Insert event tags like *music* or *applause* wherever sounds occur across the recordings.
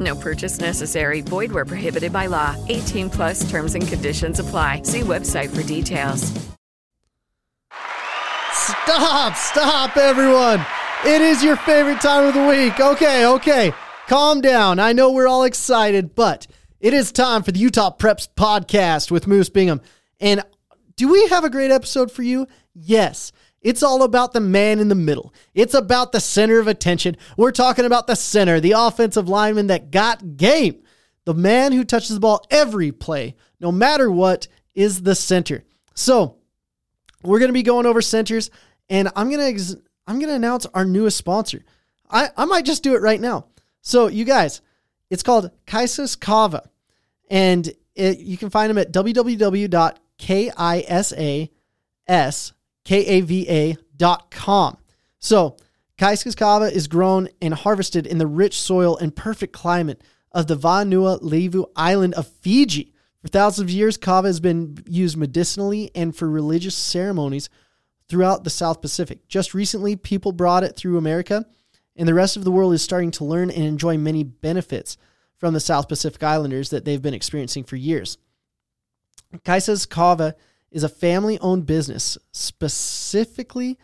No purchase necessary. Void where prohibited by law. 18 plus terms and conditions apply. See website for details. Stop, stop, everyone. It is your favorite time of the week. Okay, okay. Calm down. I know we're all excited, but it is time for the Utah Preps podcast with Moose Bingham. And do we have a great episode for you? Yes. It's all about the man in the middle. It's about the center of attention. We're talking about the center, the offensive lineman that got game. The man who touches the ball every play, no matter what, is the center. So, we're going to be going over centers and I'm going to ex- I'm going to announce our newest sponsor. I I might just do it right now. So, you guys, it's called Kaisers Kava and it, you can find them at www.kisas kava.com. So, Kaiskas kava is grown and harvested in the rich soil and perfect climate of the Vanua Levu island of Fiji. For thousands of years, kava has been used medicinally and for religious ceremonies throughout the South Pacific. Just recently, people brought it through America, and the rest of the world is starting to learn and enjoy many benefits from the South Pacific Islanders that they've been experiencing for years. Kaisas kava is a family owned business specifically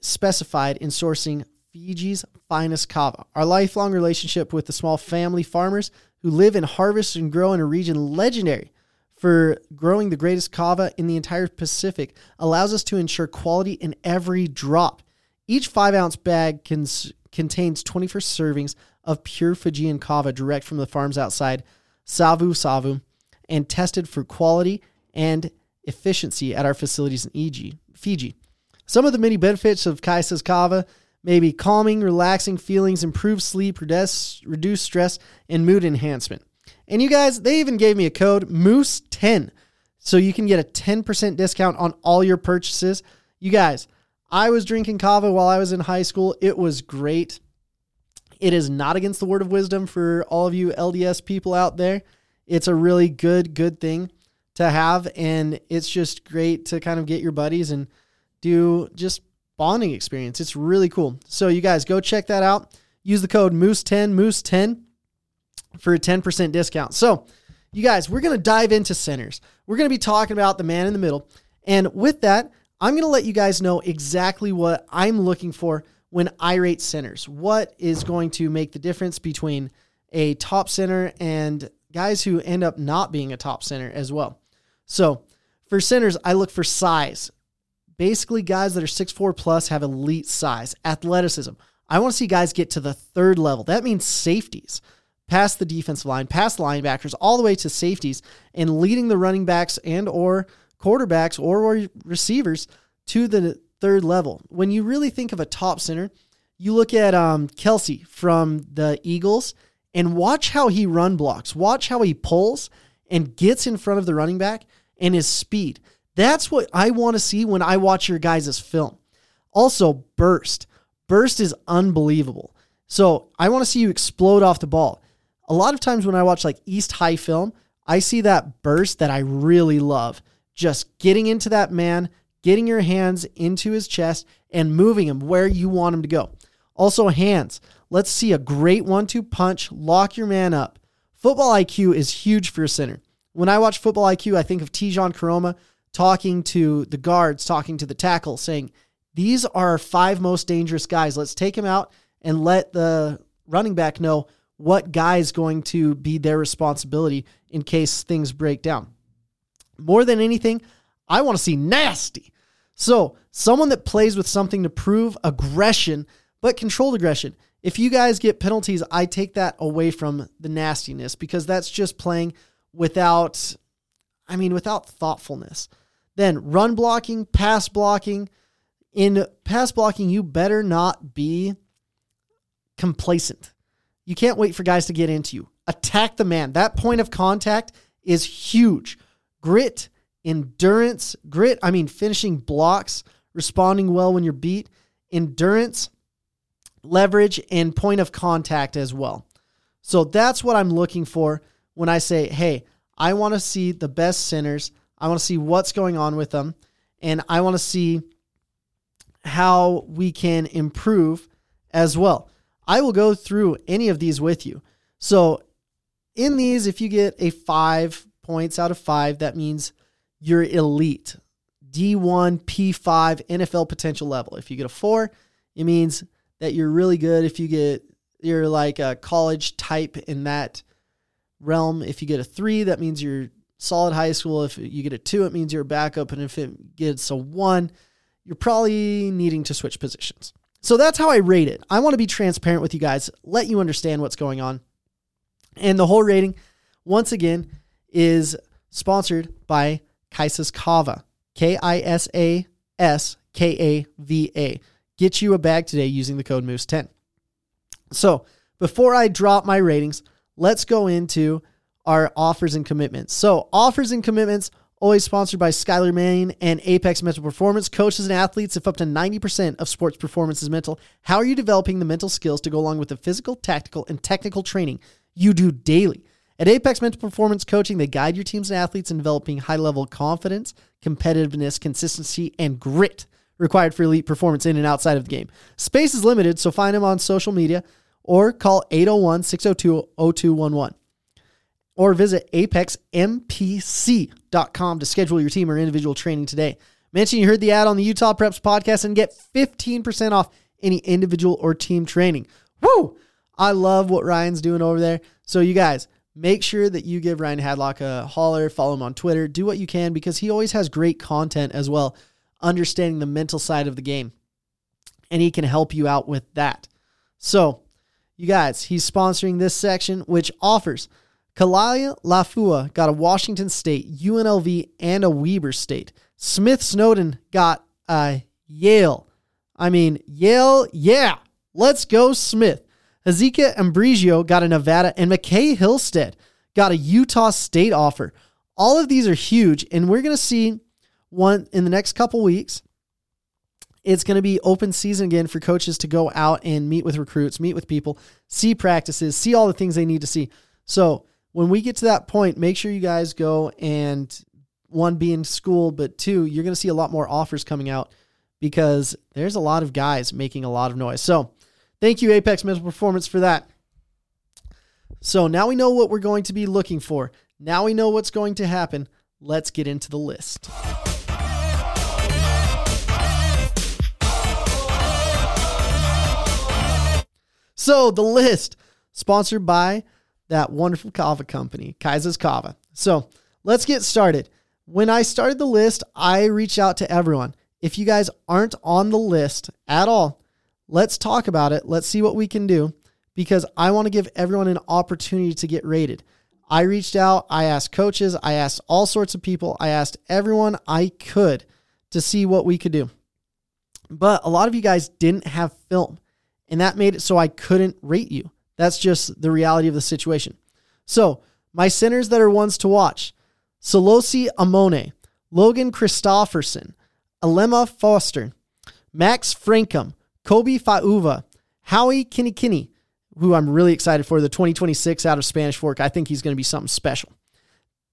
specified in sourcing Fiji's finest kava. Our lifelong relationship with the small family farmers who live and harvest and grow in a region legendary for growing the greatest kava in the entire Pacific allows us to ensure quality in every drop. Each five ounce bag cons- contains 24 servings of pure Fijian kava direct from the farms outside Savu Savu and tested for quality and efficiency at our facilities in EG, Fiji. Some of the many benefits of Kaisas Kava may be calming, relaxing feelings, improved sleep, reduced stress, and mood enhancement. And you guys, they even gave me a code Moose10 so you can get a 10% discount on all your purchases. You guys, I was drinking kava while I was in high school. It was great. It is not against the word of wisdom for all of you LDS people out there. It's a really good, good thing to have. And it's just great to kind of get your buddies and do just bonding experience. It's really cool. So you guys go check that out. Use the code Moose10, Moose10 for a 10% discount. So you guys, we're going to dive into centers. We're going to be talking about the man in the middle. And with that, I'm going to let you guys know exactly what I'm looking for when I rate centers. What is going to make the difference between a top center and guys who end up not being a top center as well. So for centers, I look for size. Basically, guys that are 6'4 plus have elite size, athleticism. I want to see guys get to the third level. That means safeties, past the defensive line, past linebackers, all the way to safeties, and leading the running backs and or quarterbacks or, or receivers to the third level. When you really think of a top center, you look at um, Kelce from the Eagles and watch how he run blocks. Watch how he pulls and gets in front of the running back and his speed. That's what I want to see when I watch your guys' film. Also, burst. Burst is unbelievable. So I want to see you explode off the ball. A lot of times when I watch like East High film, I see that burst that I really love. Just getting into that man, getting your hands into his chest, and moving him where you want him to go. Also, hands. Let's see a great one two punch, lock your man up. Football IQ is huge for a center. When I watch Football IQ, I think of Tejan Koroma talking to the guards, talking to the tackle, saying, These are five most dangerous guys. Let's take him out and let the running back know what guy is going to be their responsibility in case things break down. More than anything, I want to see nasty. So, someone that plays with something to prove aggression, but controlled aggression. If you guys get penalties, I take that away from the nastiness because that's just playing without, I mean, without thoughtfulness. Then run blocking, pass blocking. In pass blocking, you better not be complacent. You can't wait for guys to get into you. Attack the man. That point of contact is huge. Grit, endurance, grit, I mean, finishing blocks, responding well when you're beat, endurance, leverage, and point of contact as well. So that's what I'm looking for when I say, hey, I want to see the best centers. I want to see what's going on with them. And I want to see how we can improve as well. I will go through any of these with you. So, in these, if you get a five points out of five, that means you're elite. D1, P5, NFL potential level. If you get a four, it means that you're really good. If you get, you're like a college type in that realm. If you get a three, that means you're solid high school. If you get a two, it means you're a backup. And if it gets a one, you're probably needing to switch positions. So that's how I rate it. I want to be transparent with you guys, let you understand what's going on. And the whole rating, once again, is sponsored by Kaisas Kava. K I S A S K A V A. Get you a bag today using the code Moose10. So before I drop my ratings, let's go into our offers and commitments. So, offers and commitments always sponsored by Skylar Main and Apex Mental Performance. Coaches and athletes, if up to 90% of sports performance is mental, how are you developing the mental skills to go along with the physical, tactical, and technical training you do daily? At Apex Mental Performance Coaching, they guide your teams and athletes in developing high level confidence, competitiveness, consistency, and grit required for elite performance in and outside of the game. Space is limited, so find them on social media or call 801 602 0211 or visit apexmpc.com to schedule your team or individual training today. Mention you heard the ad on the Utah Preps podcast and get 15% off any individual or team training. Woo! I love what Ryan's doing over there. So, you guys, make sure that you give Ryan Hadlock a holler, follow him on Twitter, do what you can because he always has great content as well, understanding the mental side of the game. And he can help you out with that. So, you guys, he's sponsoring this section, which offers Kalaya Lafua got a Washington State, UNLV, and a Weber State. Smith Snowden got a Yale. I mean, Yale, yeah. Let's go, Smith. Hazika Ambrigio got a Nevada, and McKay Hillstead got a Utah State offer. All of these are huge, and we're going to see one in the next couple weeks. It's going to be open season again for coaches to go out and meet with recruits, meet with people, see practices, see all the things they need to see. So, when we get to that point, make sure you guys go and one be in school, but two, you're going to see a lot more offers coming out because there's a lot of guys making a lot of noise. So, thank you, Apex Mental Performance, for that. So, now we know what we're going to be looking for. Now we know what's going to happen. Let's get into the list. So, the list sponsored by that wonderful kava company, Kaiser's Kava. So let's get started. When I started the list, I reached out to everyone. If you guys aren't on the list at all, let's talk about it. Let's see what we can do because I want to give everyone an opportunity to get rated. I reached out, I asked coaches, I asked all sorts of people, I asked everyone I could to see what we could do. But a lot of you guys didn't have film, and that made it so I couldn't rate you. That's just the reality of the situation. So, my centers that are ones to watch Solosi Amone, Logan Christofferson, Alema Foster, Max Frankum, Kobe Fauva, Howie Kinney who I'm really excited for, the 2026 out of Spanish Fork. I think he's going to be something special.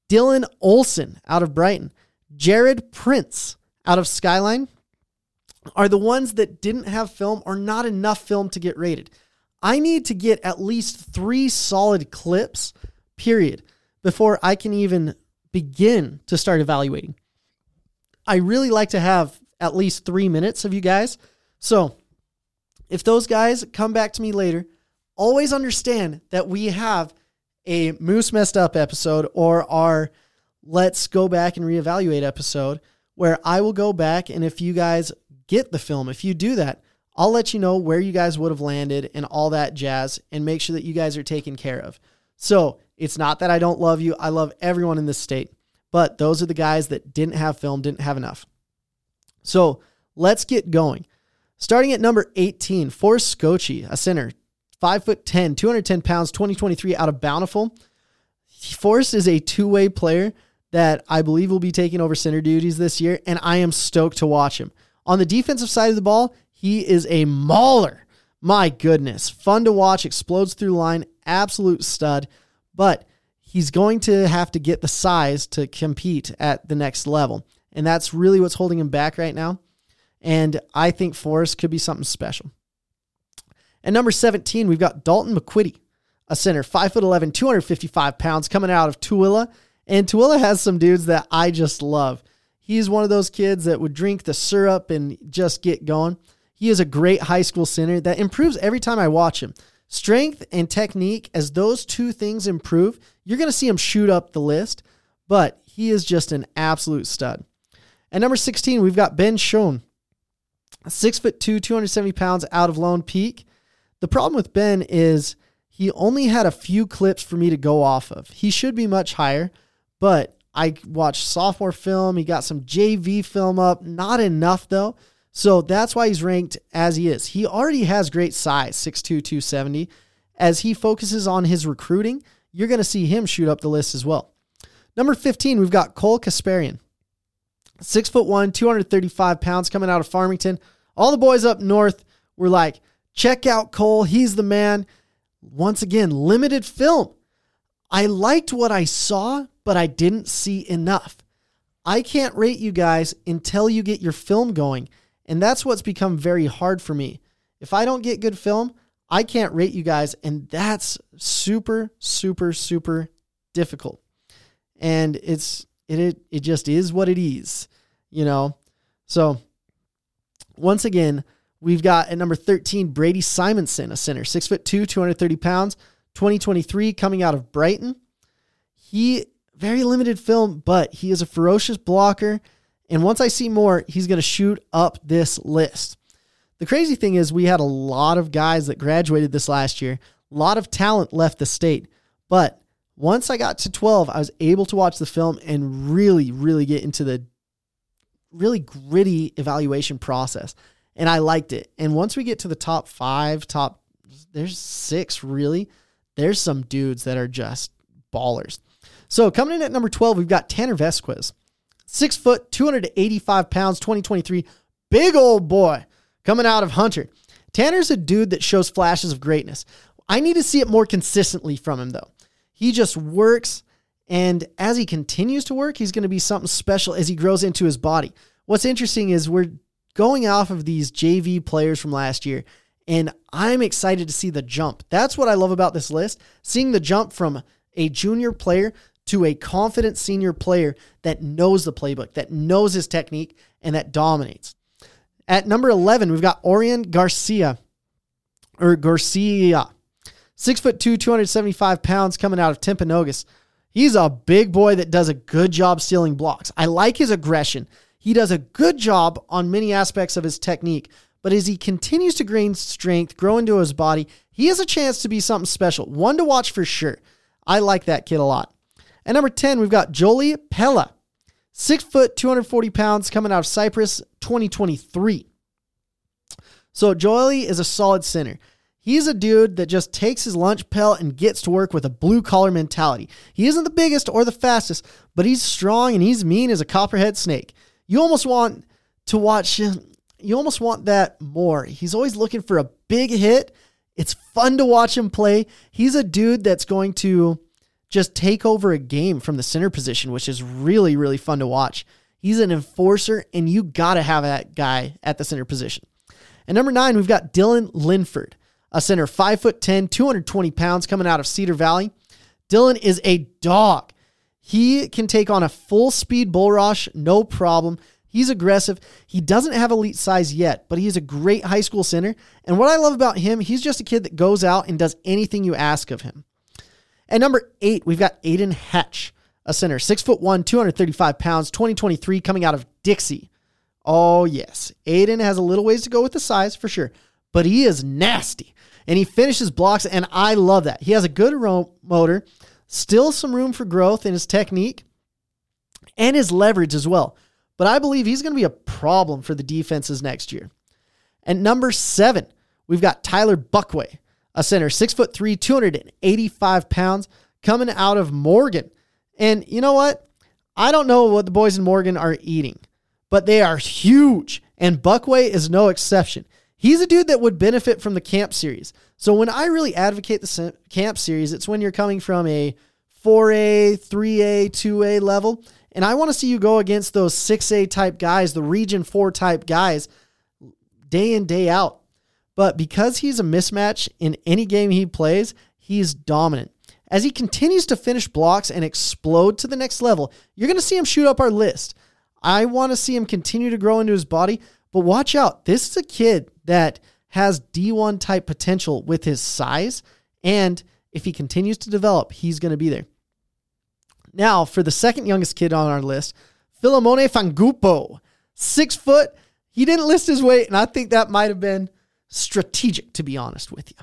Dylan Olson out of Brighton, Jared Prince out of Skyline are the ones that didn't have film or not enough film to get rated. I need to get at least three solid clips, period, before I can even begin to start evaluating. I really like to have at least three minutes of you guys. So if those guys come back to me later, always understand that we have a Moose Messed Up episode or our Let's Go Back and Reevaluate episode where I will go back and if you guys get the film, if you do that, I'll let you know where you guys would have landed and all that jazz and make sure that you guys are taken care of. So it's not that I don't love you. I love everyone in this state, but those are the guys that didn't have film, didn't have enough. So let's get going. Starting at number 18, Forrest Scotchy, a center, 5 foot 10, 210 pounds, 2023 out of Bountiful. Forrest is a two way player that I believe will be taking over center duties this year, and I am stoked to watch him. On the defensive side of the ball, he is a mauler. My goodness. Fun to watch, explodes through line, absolute stud. But he's going to have to get the size to compete at the next level. And that's really what's holding him back right now. And I think Forrest could be something special. At number 17, we've got Dalton McQuitty, a center, 5'11, 255 pounds, coming out of Tooele. And Tooele has some dudes that I just love. He's one of those kids that would drink the syrup and just get going. He is a great high school center that improves every time I watch him. Strength and technique, as those two things improve, you're going to see him shoot up the list, but he is just an absolute stud. At number 16, we've got Ben Schoen, six foot two, 270 pounds out of Lone Peak. The problem with Ben is he only had a few clips for me to go off of. He should be much higher, but I watched sophomore film. He got some JV film up, not enough though. So that's why he's ranked as he is. He already has great size, 6'2, 270. As he focuses on his recruiting, you're going to see him shoot up the list as well. Number 15, we've got Cole Kasparian. Six foot one, 235 pounds coming out of Farmington. All the boys up north were like, check out Cole. He's the man. Once again, limited film. I liked what I saw, but I didn't see enough. I can't rate you guys until you get your film going. And that's what's become very hard for me. If I don't get good film, I can't rate you guys. And that's super, super, super difficult. And it's, it, it, it just is what it is, you know? So once again, we've got at number 13, Brady Simonson, a center, six foot two, 230 pounds, 2023 coming out of Brighton. He, very limited film, but he is a ferocious blocker and once I see more, he's going to shoot up this list. The crazy thing is, we had a lot of guys that graduated this last year, a lot of talent left the state. But once I got to 12, I was able to watch the film and really, really get into the really gritty evaluation process. And I liked it. And once we get to the top five, top, there's six really, there's some dudes that are just ballers. So coming in at number 12, we've got Tanner Vesquez six foot, 285 pounds, 2023. Big old boy coming out of Hunter. Tanner's a dude that shows flashes of greatness. I need to see it more consistently from him, though. He just works, and as he continues to work, he's going to be something special as he grows into his body. What's interesting is we're going off of these JV players from last year, and I'm excited to see the jump. That's what I love about this list seeing the jump from a junior player to a confident senior player that knows the playbook, that knows his technique, and that dominates. At number 11, we've got Orion Garcia, or Garcia, six foot two, 275 pounds, coming out of Timpanogos. He's a big boy that does a good job stealing blocks. I like his aggression. He does a good job on many aspects of his technique, but as he continues to gain strength, grow into his body, he has a chance to be something special. One to watch for sure. I like that kid a lot. Number 10, we've got Jolie Pella, six foot, 240 pounds, coming out of Cyprus 2023. So Jolie is a solid center. He's a dude that just takes his lunch pail and gets to work with a blue collar mentality. He isn't the biggest or the fastest, but he's strong and he's mean as a copperhead snake. You almost want to watch him. you almost want that more. He's always looking for a big hit. It's fun to watch him play. He's a dude that's going to just take over a game from the center position, which is really, really fun to watch. He's an enforcer, and you got to have that guy at the center position. And number nine, we've got Dylan Linford, a center, 5'10, 220 pounds, coming out of Cedar Valley. Dylan is a dog. He can take on a full speed bull rush, no problem. He's aggressive. He doesn't have elite size yet, but he's a great high school center. And what I love about him, he's just a kid that goes out and does anything you ask of him. At number eight, we've got Aiden Hatch, a center, six foot one, 235 pounds, 2023, coming out of Dixie. Oh, yes. Aiden has a little ways to go with the size for sure, but he is nasty and he finishes blocks, and I love that. He has a good motor, still some room for growth in his technique and his leverage as well. But I believe he's going to be a problem for the defenses next year. And number seven, we've got Tyler Buckway, a center, six foot three, 285 pounds, coming out of Morgan. And you know what? I don't know what the boys in Morgan are eating, but they are huge. And Buckway is no exception. He's a dude that would benefit from the camp series. So when I really advocate the camp series, it's when you're coming from a 4A, 3A, 2A level. And I want to see you go against those 6A type guys, the Region 4 type guys, day in, day out. But because he's a mismatch in any game he plays, he's dominant. As he continues to finish blocks and explode to the next level, you're going to see him shoot up our list. I want to see him continue to grow into his body, but watch out. This is a kid that has D1 type potential with his size. And if he continues to develop, he's going to be there. Now, for the second youngest kid on our list, Philemone Fangupo, six foot. He didn't list his weight, and I think that might have been strategic, to be honest with you.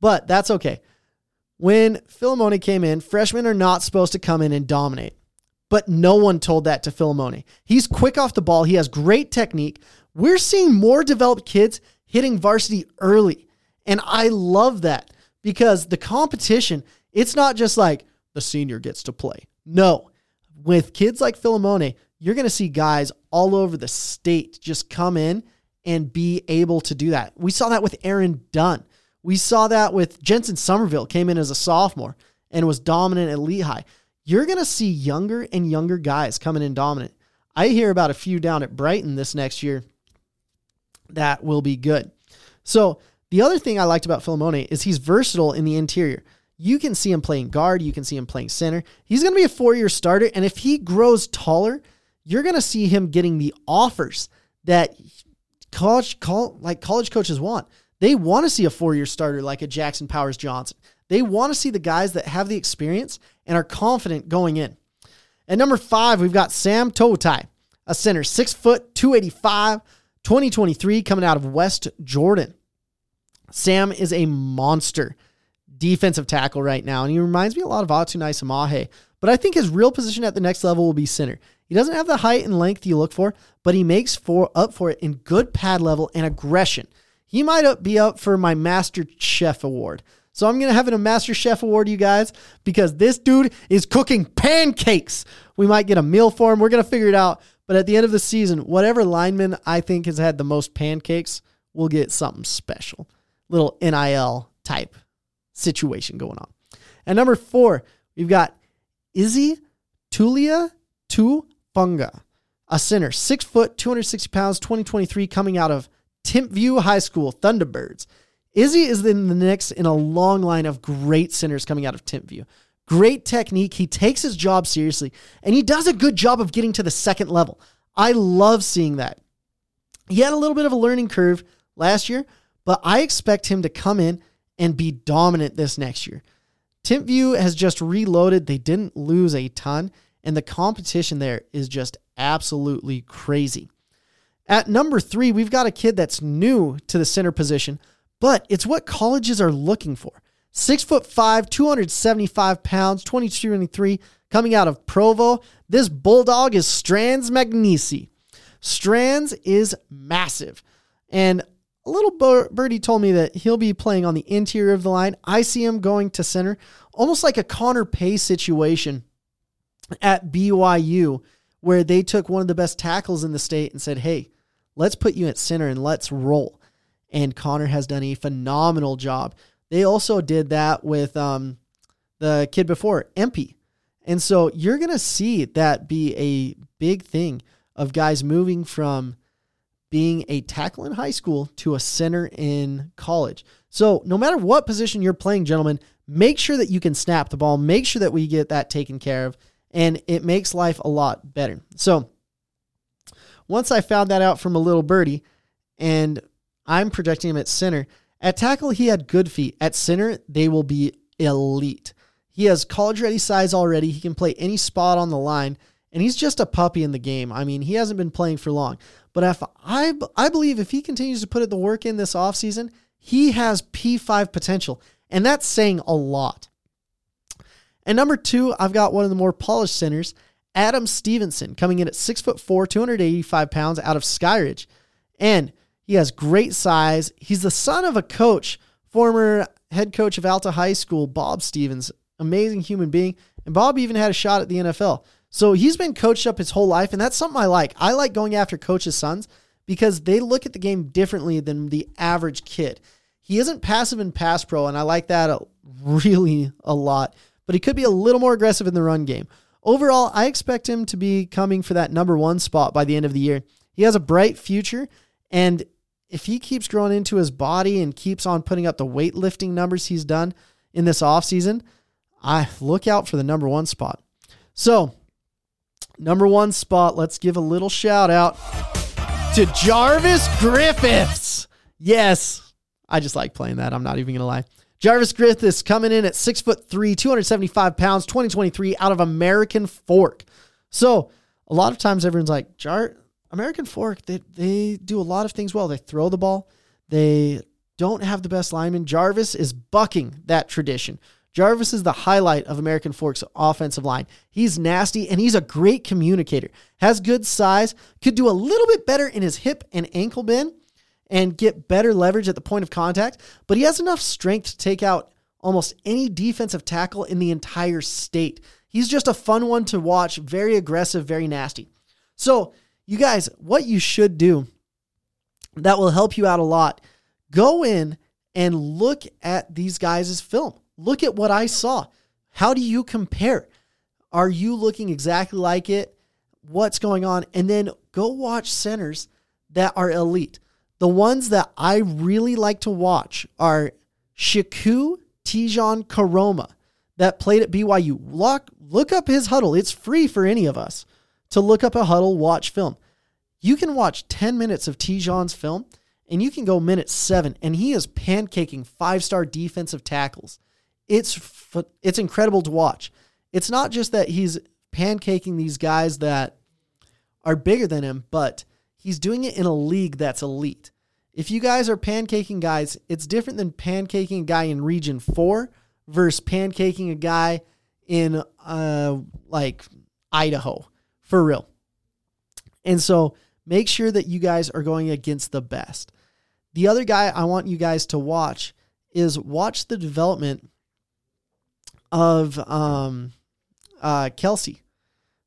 But that's okay. When Philemone came in, freshmen are not supposed to come in and dominate. But no one told that to Philemone. He's quick off the ball. He has great technique. We're seeing more developed kids hitting varsity early. And I love that because the competition, it's not just like the senior gets to play. No. With kids like Philemone, you're going to see guys all over the state just come in and be able to do that. We saw that with Aaron Dunn. We saw that with Jensen Somerville came in as a sophomore and was dominant at Lehi. You're going to see younger and younger guys coming in dominant. I hear about a few down at Brighton this next year that will be good. So, the other thing I liked about Philemone is he's versatile in the interior. You can see him playing guard, you can see him playing center. He's going to be a four year starter. And if he grows taller, you're going to see him getting the offers that college, call, like college coaches want. They want to see a four year starter like a Jackson Powers Johnson. They want to see the guys that have the experience and are confident going in. At number five, we've got Sam Totai, a center, six foot, 285, 2023, coming out of West Jordan. Sam is a monster defensive tackle right now, and he reminds me a lot of Atunaisa Mahe. But I think his real position at the next level will be center. He doesn't have the height and length you look for, but he makes for up for it in good pad level and aggression. He might be up for my Master Chef award. So I'm going to have a Master Chef award, you guys, because this dude is cooking pancakes. We might get a meal for him. We're going to figure it out. But at the end of the season, whatever lineman I think has had the most pancakes will get something special. Little NIL type situation going on. And number four, we've got Izzy Tulia Tufunga, a center, six foot, 260 pounds, 2023, coming out of Timpview High School Thunderbirds. Izzy is in the next in a long line of great centers coming out of Timpview. Great technique. He takes his job seriously and he does a good job of getting to the second level. I love seeing that. He had a little bit of a learning curve last year, but I expect him to come in and be dominant this next year. Timpview has just reloaded. They didn't lose a ton, and the competition there is just absolutely crazy. At number three, we've got a kid that's new to the center position, but it's what colleges are looking for. Six foot five, 275 pounds, 22 coming out of Provo. This bulldog is Strands Magnesi. Strands is massive. And a little birdie told me that he'll be playing on the interior of the line. I see him going to center, almost like a Connor Pay situation at BYU, where they took one of the best tackles in the state and said, hey, let's put you at center and let's roll. And Connor has done a phenomenal job. They also did that with um, the kid before, Empey. And so you're going to see that be a big thing of guys moving from being a tackle in high school to a center in college. So, no matter what position you're playing, gentlemen, make sure that you can snap the ball. Make sure that we get that taken care of, and it makes life a lot better. So, once I found that out from a little birdie, and I'm projecting him at center, at tackle, he had good feet. At center, they will be elite. He has college ready size already. He can play any spot on the line, and he's just a puppy in the game. I mean, he hasn't been playing for long. But if I, I believe if he continues to put the work in this offseason, he has P5 potential. And that's saying a lot. And number two, I've got one of the more polished centers, Adam Stevenson, coming in at six foot four, 285 pounds out of Skyridge. And he has great size. He's the son of a coach, former head coach of Alta High School, Bob Stevens. Amazing human being. And Bob even had a shot at the NFL. So he's been coached up his whole life. And that's something I like. I like going after coaches' sons because they look at the game differently than the average kid. He isn't passive in pass pro, and I like that *laughs* really a lot, but he could be a little more aggressive in the run game. Overall, I expect him to be coming for that number one spot by the end of the year. He has a bright future, and if he keeps growing into his body and keeps on putting up the weightlifting numbers he's done in this offseason, I look out for the number one spot. So, number one spot, let's give a little shout out to Jarvis Griffiths. Yes, I just like playing that. I'm not even going to lie. Jarvis Griffiths coming in at six foot three, 275 pounds, 2023 out of American Fork. So a lot of times everyone's like, Jar American Fork, they, they do a lot of things well. They throw the ball. They don't have the best lineman. Jarvis is bucking that tradition. Jarvis is the highlight of American Fork's offensive line. He's nasty and he's a great communicator. Has good size, could do a little bit better in his hip and ankle bend and get better leverage at the point of contact, but he has enough strength to take out almost any defensive tackle in the entire state. He's just a fun one to watch, very aggressive, very nasty. So, you guys, what you should do that will help you out a lot, go in and look at these guys' film. Look at what I saw. How do you compare? Are you looking exactly like it? What's going on? And then go watch centers that are elite. The ones that I really like to watch are Shiku Tejan Koroma that played at BYU. Look, look up his huddle. It's free for any of us to look up a huddle, watch film. You can watch 10 minutes of Tejan's film and you can go minute seven, and he is pancaking five star defensive tackles. It's, it's incredible to watch. It's not just that he's pancaking these guys that are bigger than him, but he's doing it in a league that's elite. If you guys are pancaking guys, it's different than pancaking a guy in region four versus pancaking a guy in uh like Idaho for real. And so make sure that you guys are going against the best. The other guy I want you guys to watch is watch the development of um, uh, Kelce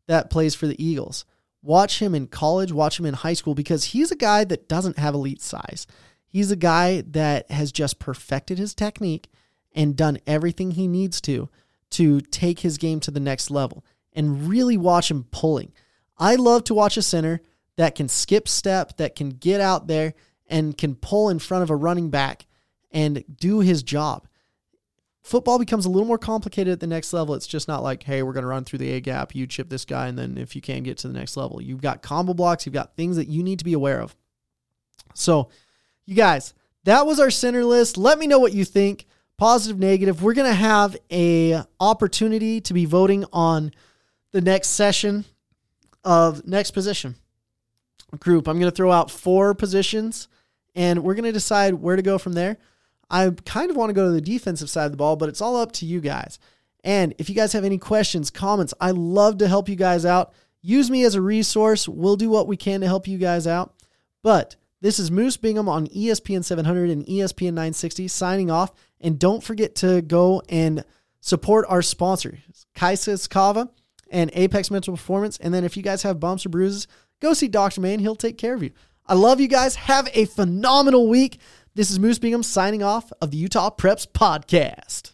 that plays for the Eagles. Watch him in college, watch him in high school because he's a guy that doesn't have elite size. He's a guy that has just perfected his technique and done everything he needs to to take his game to the next level and really watch him pulling. I love to watch a center that can skip step, that can get out there and can pull in front of a running back and do his job football becomes a little more complicated at the next level. It's just not like, hey, we're going to run through the A gap, you chip this guy, and then if you can get to the next level, you've got combo blocks, you've got things that you need to be aware of. So, you guys, that was our center list. Let me know what you think. Positive, negative. We're going to have a opportunity to be voting on the next session of next position group. I'm going to throw out four positions and we're going to decide where to go from there. I kind of want to go to the defensive side of the ball, but it's all up to you guys. And if you guys have any questions, comments, I love to help you guys out. Use me as a resource. We'll do what we can to help you guys out. But this is Moose Bingham on ESPN 700 and ESPN 960 signing off. And don't forget to go and support our sponsors, Kaisas Kava and Apex Mental Performance. And then if you guys have bumps or bruises, go see Dr. Man. He'll take care of you. I love you guys. Have a phenomenal week. This is Moose Bingham signing off of the Utah Preps Podcast.